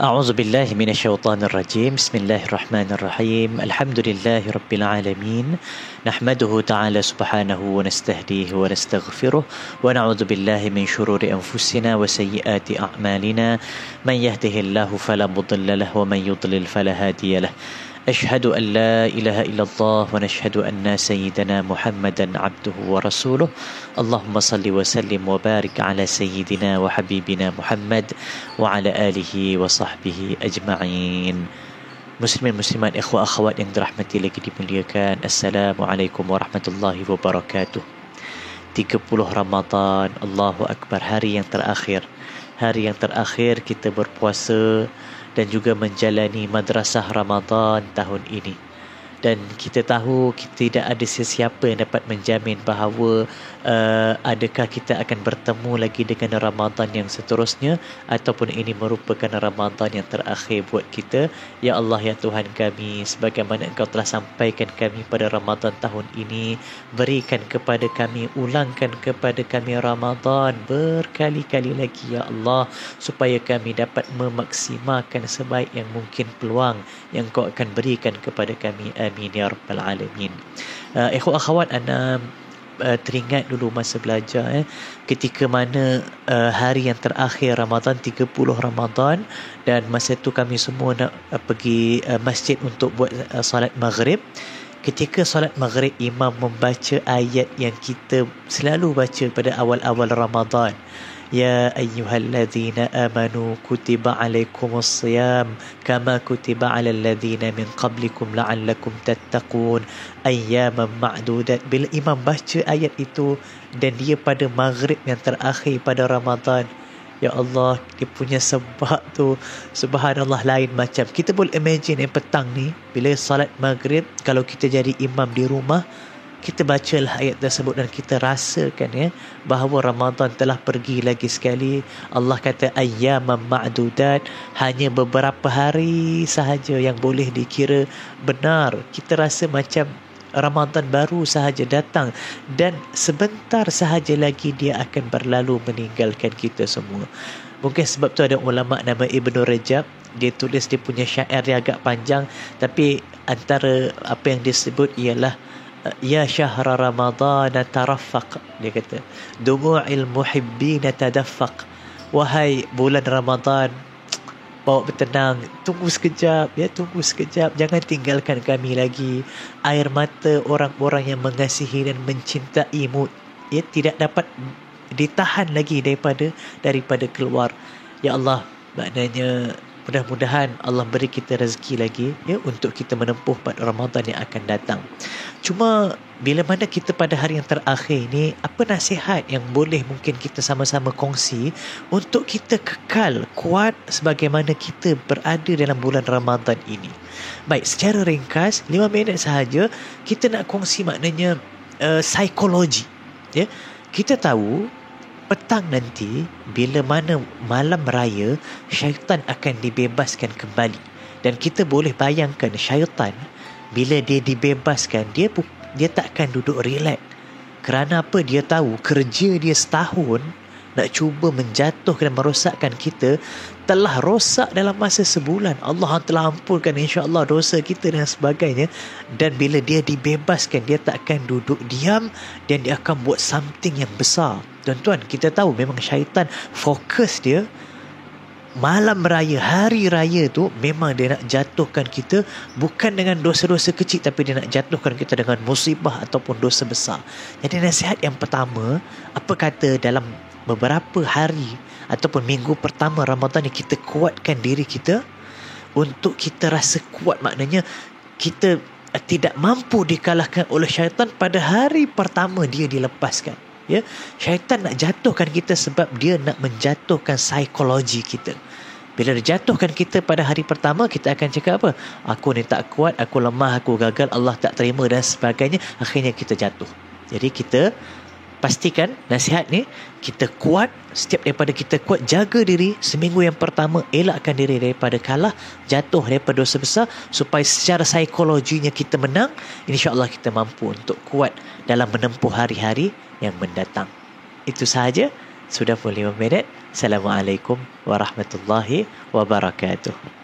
أعوذ بالله من الشيطان الرجيم. بسم الله الرحمن الرحيم. الحمد لله رب العالمين. نحمده تعالى سبحانه ونستهديه ونستغفره ونعوذ بالله من شرور أنفسنا وسيئات أعمالنا. من يهده الله فلا مضل له ومن يضلل فلا هادي له. أشهد أن لا إله إلا الله ونشهد أن سيدنا محمدا عبده ورسوله. اللهم صل وسلم وبارك على سيدنا وحبيبنا محمد وعلى آله وصحبه أجمعين. مسلم المسلمات إخوة أخوات yang dirahmati lagi dimuliakan السلام عليكم ورحمة الله وبركاته. 30 Ramadan Allahu Akbar hari yang terakhir. Hari yang terakhir kita berpuasa dan juga menjalani madrasah Ramadan tahun ini dan kita tahu tidak ada sesiapa yang dapat menjamin bahawa uh, adakah kita akan bertemu lagi dengan Ramadan yang seterusnya ataupun ini merupakan Ramadan yang terakhir buat kita. Ya Allah ya Tuhan kami sebagaimana engkau telah sampaikan kami pada Ramadan tahun ini berikan kepada kami ulangkan kepada kami Ramadan berkali-kali lagi ya Allah supaya kami dapat memaksimalkan sebaik yang mungkin peluang yang kau akan berikan kepada kami amin ya Rabbal Alamin. Uh, ikhwan akhwat, anda uh, teringat dulu masa belajar eh, ketika mana uh, hari yang terakhir Ramadan, 30 Ramadan dan masa itu kami semua nak uh, pergi uh, masjid untuk buat uh, salat maghrib. Ketika solat maghrib imam membaca ayat yang kita selalu baca pada awal-awal Ramadan. Ya ayyuhalladzina amanu kutiba alaikumus siyam kama kutiba alal ladzina min qablikum la'allakum tattaqun ayyaman ma'dudat. Bila imam baca ayat itu dan dia pada maghrib yang terakhir pada Ramadan, Ya Allah, dia punya sebab tu subhanallah lain macam. Kita boleh imagine yang petang ni bila salat maghrib kalau kita jadi imam di rumah kita bacalah ayat tersebut dan kita rasakan ya bahawa Ramadan telah pergi lagi sekali. Allah kata ayyamam ma'dudat. Hanya beberapa hari sahaja yang boleh dikira benar. Kita rasa macam Ramadan baru sahaja datang dan sebentar sahaja lagi dia akan berlalu meninggalkan kita semua. Mungkin sebab tu ada ulama nama Ibnu Rajab dia tulis dia punya syair yang agak panjang tapi antara apa yang disebut ialah Ya syahr Ramadan tarafaq dia kata. Dumu'il muhibbin tadaffaq. Wahai bulan Ramadan bawa bertenang. Tunggu sekejap. Ya tunggu sekejap. Jangan tinggalkan kami lagi. Air mata orang-orang yang mengasihi dan mencintaimu ya tidak dapat ditahan lagi daripada daripada keluar. Ya Allah maknanya Mudah-mudahan Allah beri kita rezeki lagi ya untuk kita menempuh pada Ramadan yang akan datang. Cuma bila mana kita pada hari yang terakhir ini apa nasihat yang boleh mungkin kita sama-sama kongsi untuk kita kekal kuat sebagaimana kita berada dalam bulan Ramadan ini. Baik, secara ringkas 5 minit sahaja kita nak kongsi maknanya uh, psikologi ya. Kita tahu petang nanti bila mana malam raya syaitan akan dibebaskan kembali dan kita boleh bayangkan syaitan bila dia dibebaskan dia dia takkan duduk relax kerana apa dia tahu kerja dia setahun nak cuba menjatuhkan dan merosakkan kita telah rosak dalam masa sebulan. Allah telah ampunkan insya-Allah dosa kita dan sebagainya dan bila dia dibebaskan dia tak akan duduk diam dan dia akan buat something yang besar. Tuan-tuan, kita tahu memang syaitan fokus dia malam raya, hari raya tu memang dia nak jatuhkan kita bukan dengan dosa-dosa kecil tapi dia nak jatuhkan kita dengan musibah ataupun dosa besar. Jadi nasihat yang pertama, apa kata dalam beberapa hari ataupun minggu pertama Ramadan ni kita kuatkan diri kita untuk kita rasa kuat maknanya kita tidak mampu dikalahkan oleh syaitan pada hari pertama dia dilepaskan ya? Syaitan nak jatuhkan kita sebab dia nak menjatuhkan psikologi kita. Bila dia jatuhkan kita pada hari pertama kita akan cakap apa? Aku ni tak kuat aku lemah aku gagal Allah tak terima dan sebagainya. Akhirnya kita jatuh. Jadi kita pastikan nasihat ni kita kuat setiap daripada kita kuat jaga diri seminggu yang pertama elakkan diri daripada kalah jatuh daripada dosa besar supaya secara psikologinya kita menang insyaallah kita mampu untuk kuat dalam menempuh hari-hari yang mendatang itu sahaja Sudah 25 minit. Assalamualaikum warahmatullahi wabarakatuh.